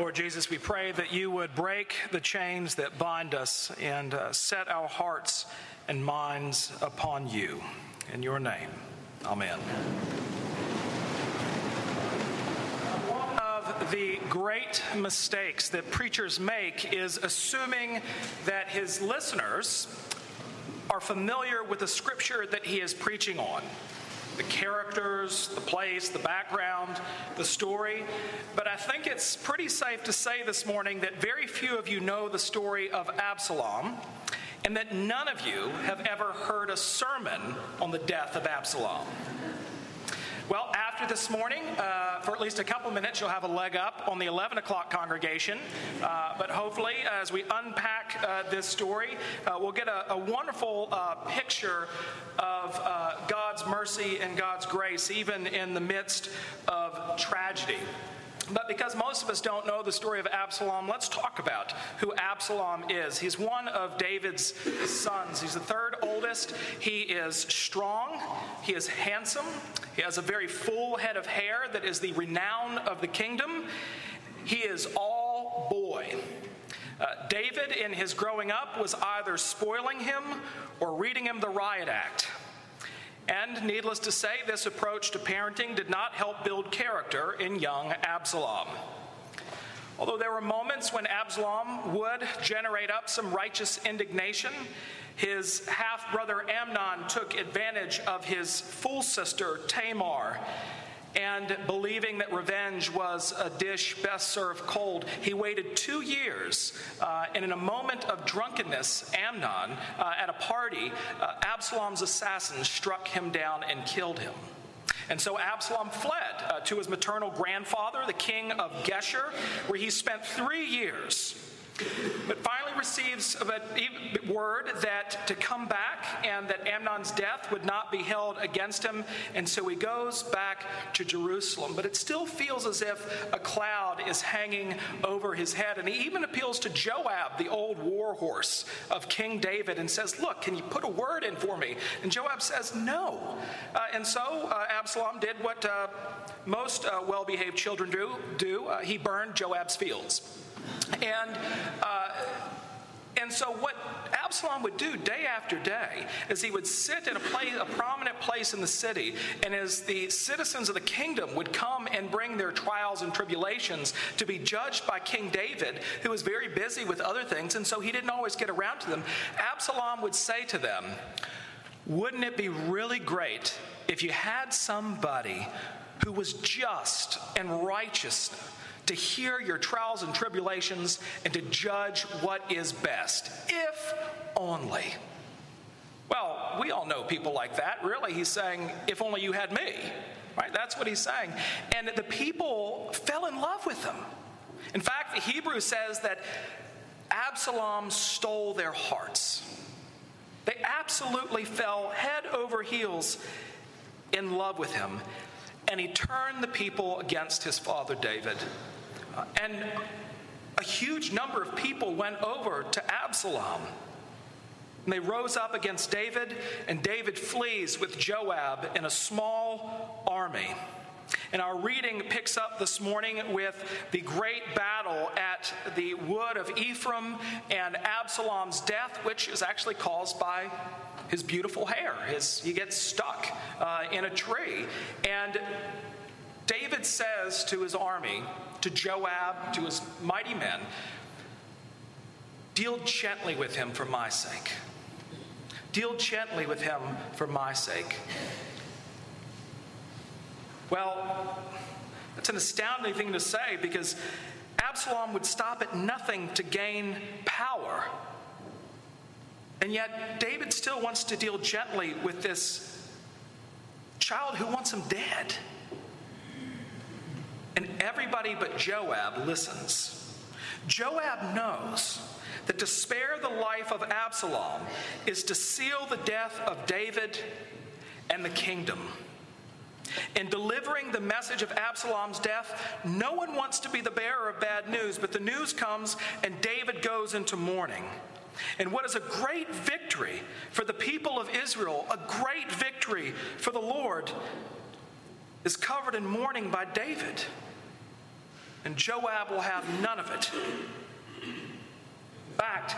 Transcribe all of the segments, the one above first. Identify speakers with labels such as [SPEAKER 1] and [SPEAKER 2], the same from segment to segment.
[SPEAKER 1] Lord Jesus, we pray that you would break the chains that bind us and uh, set our hearts and minds upon you. In your name, amen. One of the great mistakes that preachers make is assuming that his listeners are familiar with the scripture that he is preaching on the characters, the place, the background, the story. But I think it's pretty safe to say this morning that very few of you know the story of Absalom, and that none of you have ever heard a sermon on the death of Absalom. Well, after this morning, uh, for at least a couple minutes, you'll have a leg up on the 11 o'clock congregation. Uh, but hopefully, as we unpack uh, this story, uh, we'll get a, a wonderful uh, picture of uh, God's mercy and God's grace, even in the midst of tragedy. But because most of us don't know the story of Absalom, let's talk about who Absalom is. He's one of David's sons. He's the third oldest. He is strong, he is handsome, he has a very full head of hair that is the renown of the kingdom. He is all boy. Uh, David, in his growing up, was either spoiling him or reading him the riot act. And needless to say, this approach to parenting did not help build character in young Absalom. Although there were moments when Absalom would generate up some righteous indignation, his half brother Amnon took advantage of his full sister Tamar and believing that revenge was a dish best served cold, he waited two years. Uh, and in a moment of drunkenness, Amnon, uh, at a party, uh, Absalom's assassins struck him down and killed him. And so Absalom fled uh, to his maternal grandfather, the king of Geshur, where he spent three years but finally receives a word that to come back and that Amnon's death would not be held against him. And so he goes back to Jerusalem. But it still feels as if a cloud is hanging over his head. And he even appeals to Joab, the old war horse of King David, and says, Look, can you put a word in for me? And Joab says, No. Uh, and so uh, Absalom did what uh, most uh, well behaved children do, do. Uh, he burned Joab's fields. And uh, and so, what Absalom would do day after day is he would sit in a, place, a prominent place in the city, and as the citizens of the kingdom would come and bring their trials and tribulations to be judged by King David, who was very busy with other things, and so he didn't always get around to them, Absalom would say to them, Wouldn't it be really great if you had somebody who was just and righteous? To hear your trials and tribulations and to judge what is best, if only. Well, we all know people like that. Really, he's saying, if only you had me. Right? That's what he's saying. And the people fell in love with him. In fact, the Hebrew says that Absalom stole their hearts. They absolutely fell head over heels in love with him. And he turned the people against his father David. Uh, and a huge number of people went over to Absalom. And they rose up against David, and David flees with Joab in a small army. And our reading picks up this morning with the great battle at the wood of Ephraim and Absalom's death, which is actually caused by his beautiful hair. His, he gets stuck uh, in a tree. And David says to his army, to Joab, to his mighty men, deal gently with him for my sake. Deal gently with him for my sake. Well, that's an astounding thing to say because Absalom would stop at nothing to gain power. And yet, David still wants to deal gently with this child who wants him dead. And everybody but Joab listens. Joab knows that to spare the life of Absalom is to seal the death of David and the kingdom. In delivering the message of Absalom's death, no one wants to be the bearer of bad news, but the news comes and David goes into mourning. And what is a great victory for the people of Israel, a great victory for the Lord, is covered in mourning by David. and Joab will have none of it. In fact,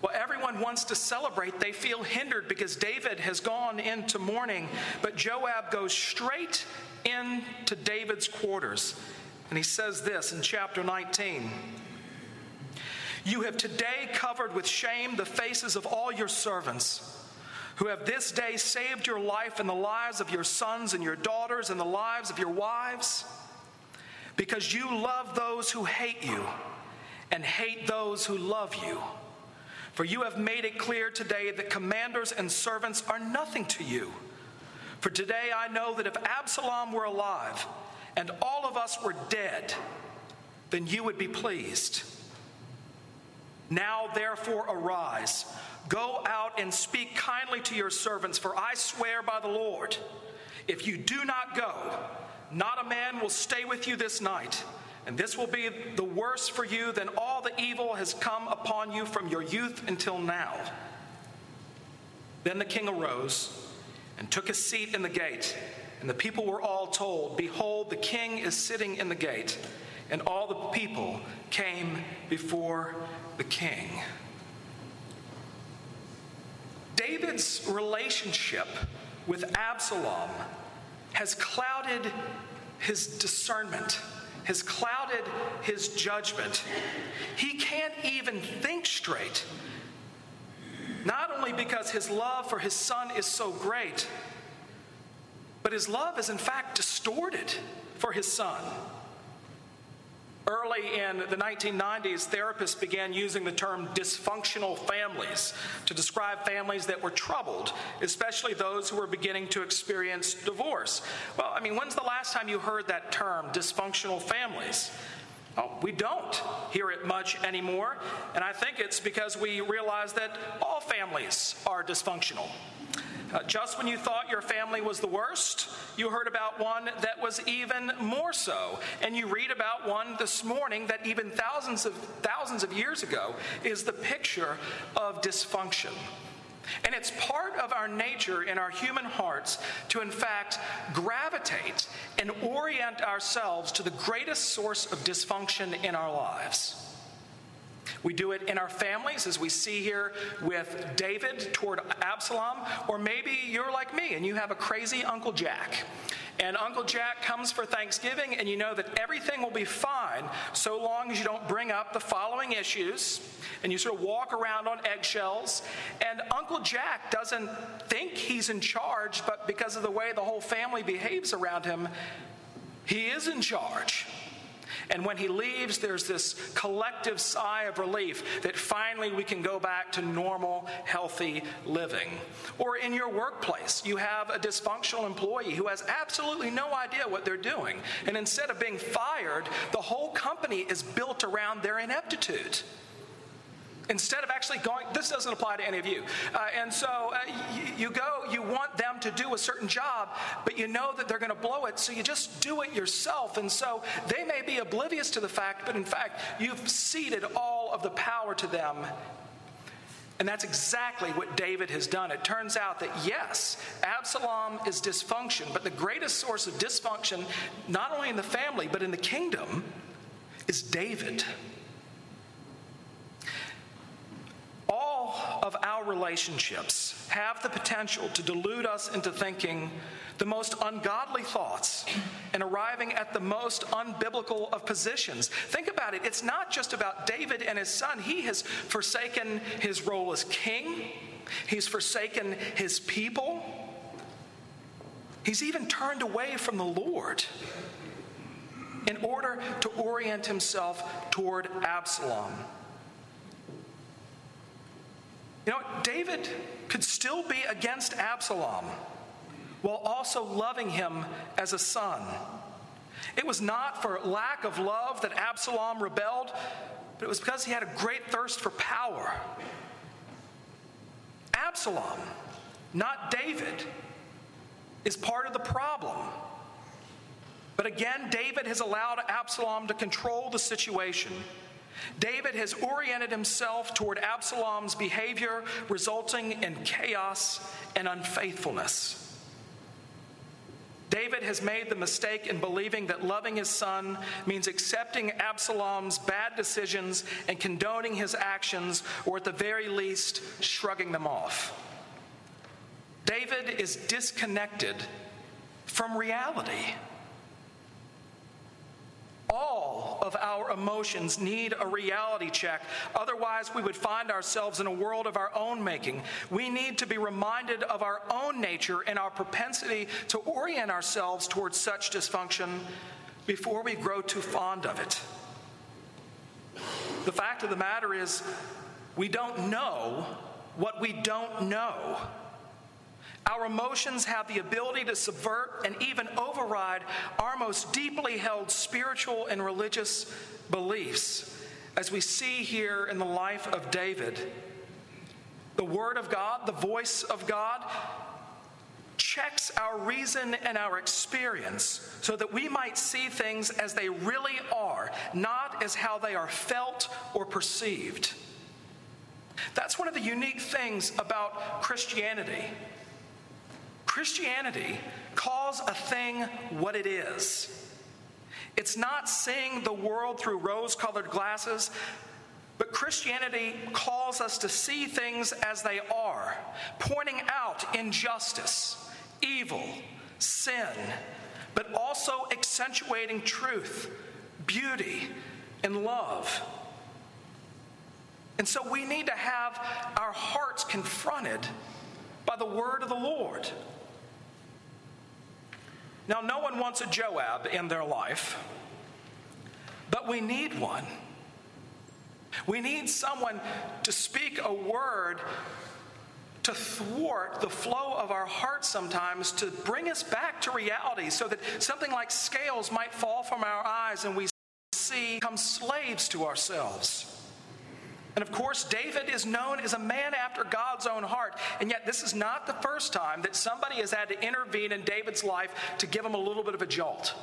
[SPEAKER 1] well, everyone wants to celebrate. They feel hindered because David has gone into mourning, but Joab goes straight into David's quarters. And he says this in chapter 19 You have today covered with shame the faces of all your servants who have this day saved your life and the lives of your sons and your daughters and the lives of your wives, because you love those who hate you and hate those who love you. For you have made it clear today that commanders and servants are nothing to you. For today I know that if Absalom were alive and all of us were dead, then you would be pleased. Now, therefore, arise Go out and speak kindly to your servants, for I swear by the Lord, if you do not go, not a man will stay with you this night. And this will be the worse for you than all the evil has come upon you from your youth until now. Then the king arose and took a seat in the gate, and the people were all told, Behold, the king is sitting in the gate. And all the people came before the king. David's relationship with Absalom has clouded his discernment, has clouded his judgment. He can't even think straight. Not only because his love for his son is so great, but his love is in fact distorted for his son. Early in the 1990s, therapists began using the term dysfunctional families to describe families that were troubled, especially those who were beginning to experience divorce. Well, I mean, when's the last time you heard that term, dysfunctional families? Well, we don't hear it much anymore, and I think it's because we realize that all families are dysfunctional. Uh, just when you thought your family was the worst, you heard about one that was even more so. And you read about one this morning that even thousands of thousands of years ago is the picture of dysfunction. And it's part of our nature in our human hearts to, in fact, gravitate and orient ourselves to the greatest source of dysfunction in our lives. We do it in our families, as we see here with David toward Absalom. Or maybe you're like me and you have a crazy Uncle Jack. And Uncle Jack comes for Thanksgiving, and you know that everything will be fine so long as you don't bring up the following issues and you sort of walk around on eggshells. And Uncle Jack doesn't think he's in charge, but because of the way the whole family behaves around him, he is in charge. And when he leaves, there's this collective sigh of relief that finally we can go back to normal, healthy living. Or in your workplace, you have a dysfunctional employee who has absolutely no idea what they're doing. And instead of being fired, the whole company is built around their ineptitude instead of actually going, this doesn't apply to any of you. Uh, and so uh, you, you, go, you want them to do a certain job, but you know that they're going to blow it, so you just do it yourself. And so they may be oblivious to the fact, but in fact, you've ceded all of the power to them. And that's exactly what David has done. It turns out that yes, Absalom is dysfunction, but the greatest source of dysfunction, not only in the family, but in the kingdom, is David. All of our relationships have the potential to delude us into thinking the most ungodly thoughts and arriving at the most unbiblical of positions. Think about it. It's not just about David and his son. He has forsaken his role as king, he's forsaken his people, he's even turned away from the Lord in order to orient himself toward Absalom. You know, David could still be against Absalom while also loving him as a son. It was not for lack of love that Absalom rebelled, but it was because he had a great thirst for power. Absalom, not David, is part of the problem. But again, David has allowed Absalom to control the situation. David has oriented himself toward Absalom's behavior, resulting in chaos and unfaithfulness. David has made the mistake in believing that loving his son means accepting Absalom's bad decisions and condoning his actions, or at the very least, shrugging them off. David is disconnected from reality. All of our emotions need a reality check. Otherwise, we would find ourselves in a world of our own making. We need to be reminded of our own nature and our propensity to orient ourselves towards such dysfunction before we grow too fond of it. The fact of the matter is, we don't know what we don't know. Our emotions have the ability to subvert and even override our most deeply held spiritual and religious beliefs, as we see here in the life of David. The Word of God, the voice of God, checks our reason and our experience so that we might see things as they really are, not as how they are felt or perceived. That's one of the unique things about Christianity. Christianity calls a thing what it is. It's not seeing the world through rose colored glasses, but Christianity calls us to see things as they are, pointing out injustice, evil, sin, but also accentuating truth, beauty, and love. And so we need to have our hearts confronted by the word of the Lord. Now, no one wants a Joab in their life, but we need one. We need someone to speak a word to thwart the flow of our hearts sometimes, to bring us back to reality so that something like scales might fall from our eyes and we see become slaves to ourselves. And of course, David is known as a man after God's own heart. And yet, this is not the first time that somebody has had to intervene in David's life to give him a little bit of a jolt.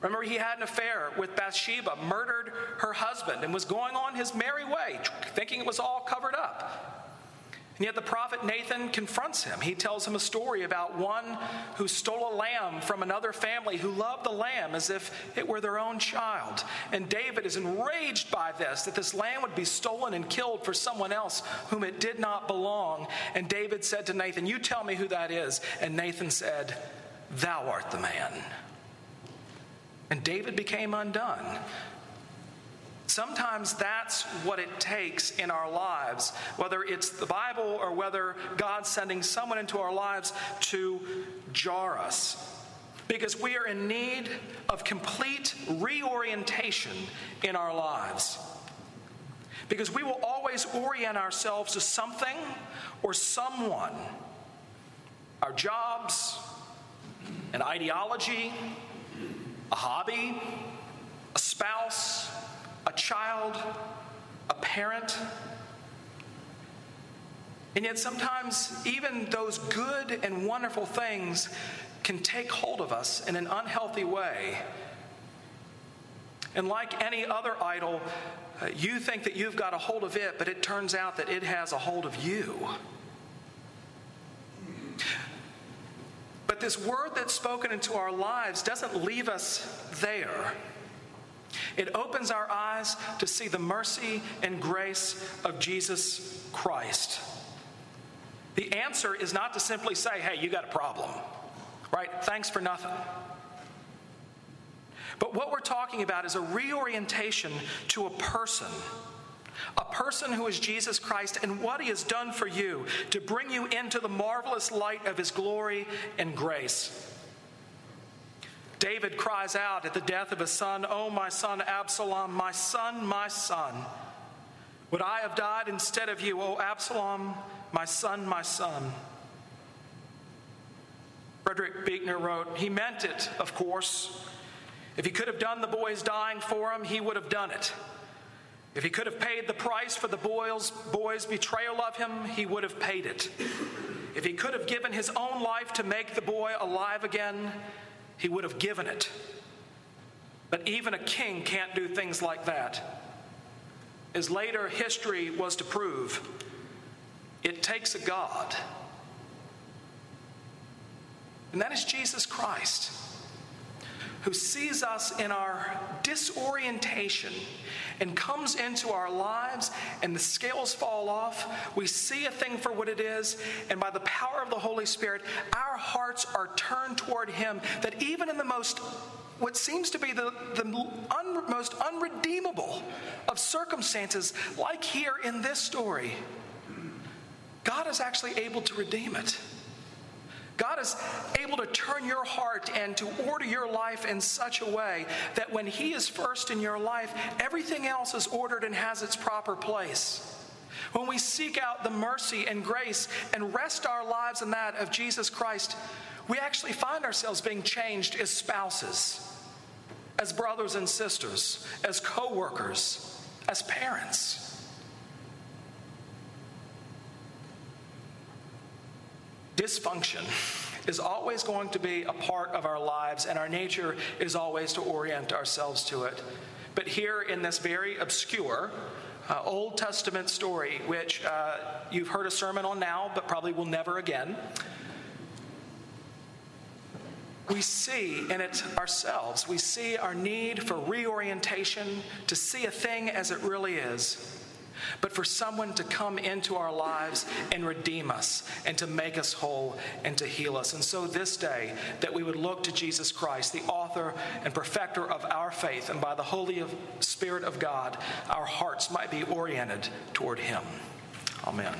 [SPEAKER 1] Remember, he had an affair with Bathsheba, murdered her husband, and was going on his merry way, thinking it was all covered up. And yet the prophet Nathan confronts him. He tells him a story about one who stole a lamb from another family who loved the lamb as if it were their own child. And David is enraged by this, that this lamb would be stolen and killed for someone else whom it did not belong. And David said to Nathan, You tell me who that is. And Nathan said, Thou art the man. And David became undone. Sometimes that's what it takes in our lives, whether it's the Bible or whether God's sending someone into our lives to jar us. Because we are in need of complete reorientation in our lives. Because we will always orient ourselves to something or someone our jobs, an ideology, a hobby, a spouse, a child, a parent. And yet, sometimes, even those good and wonderful things can take hold of us in an unhealthy way. And like any other idol, uh, you think that you've got a hold of it, but it turns out that it has a hold of you. But this word that's spoken into our lives doesn't leave us there. It opens our eyes to see the mercy and grace of Jesus Christ. The answer is not to simply say, hey, you got a problem, right? Thanks for nothing. But what we're talking about is a reorientation to a person. A person who is Jesus Christ and what he has done for you to bring you into the marvelous light of his glory and grace. David cries out at the death of his son, Oh, my son Absalom, my son, my son. Would I have died instead of you, O Absalom, my son, my son? Frederick Buechner wrote, He meant it, of course. If he could have done the boy's dying for him, he would have done it. If he could have paid the price for the boy's, boy's betrayal of him, he would have paid it. If he could have given his own life to make the boy alive again, he would have given it. But even a king can't do things like that. As later history was to prove, it takes a God. and that is Jesus Christ, who sees us in our disorientation and comes into our lives, and the scales fall off. We see a thing for what it is, and by the power of the Holy Spirit, our hearts are turned toward Him. That even in the most what seems to be the, the un, most unredeemable of circumstances, like here in this story, God is actually able to redeem it. God is able to turn your heart and to order your life in such a way that when He is first in your life, everything else is ordered and has its proper place. When we seek out the mercy and grace and rest our lives in that of Jesus Christ, we actually find ourselves being changed as spouses, as brothers and sisters, as co workers, as parents. Dysfunction is always going to be a part of our lives, and our nature is always to orient ourselves to it. But here in this very obscure uh, Old Testament story, which uh, you've heard a sermon on now, but probably will never again, we see in it ourselves. We see our need for reorientation, to see a thing as it really is but for someone to come into our lives and redeem us and to make us whole and to heal us. And so this day, that we would look to Jesus Christ, the author and perfecter of our faith, and by the Holy Spirit of God, our hearts might be oriented toward Him. Amen.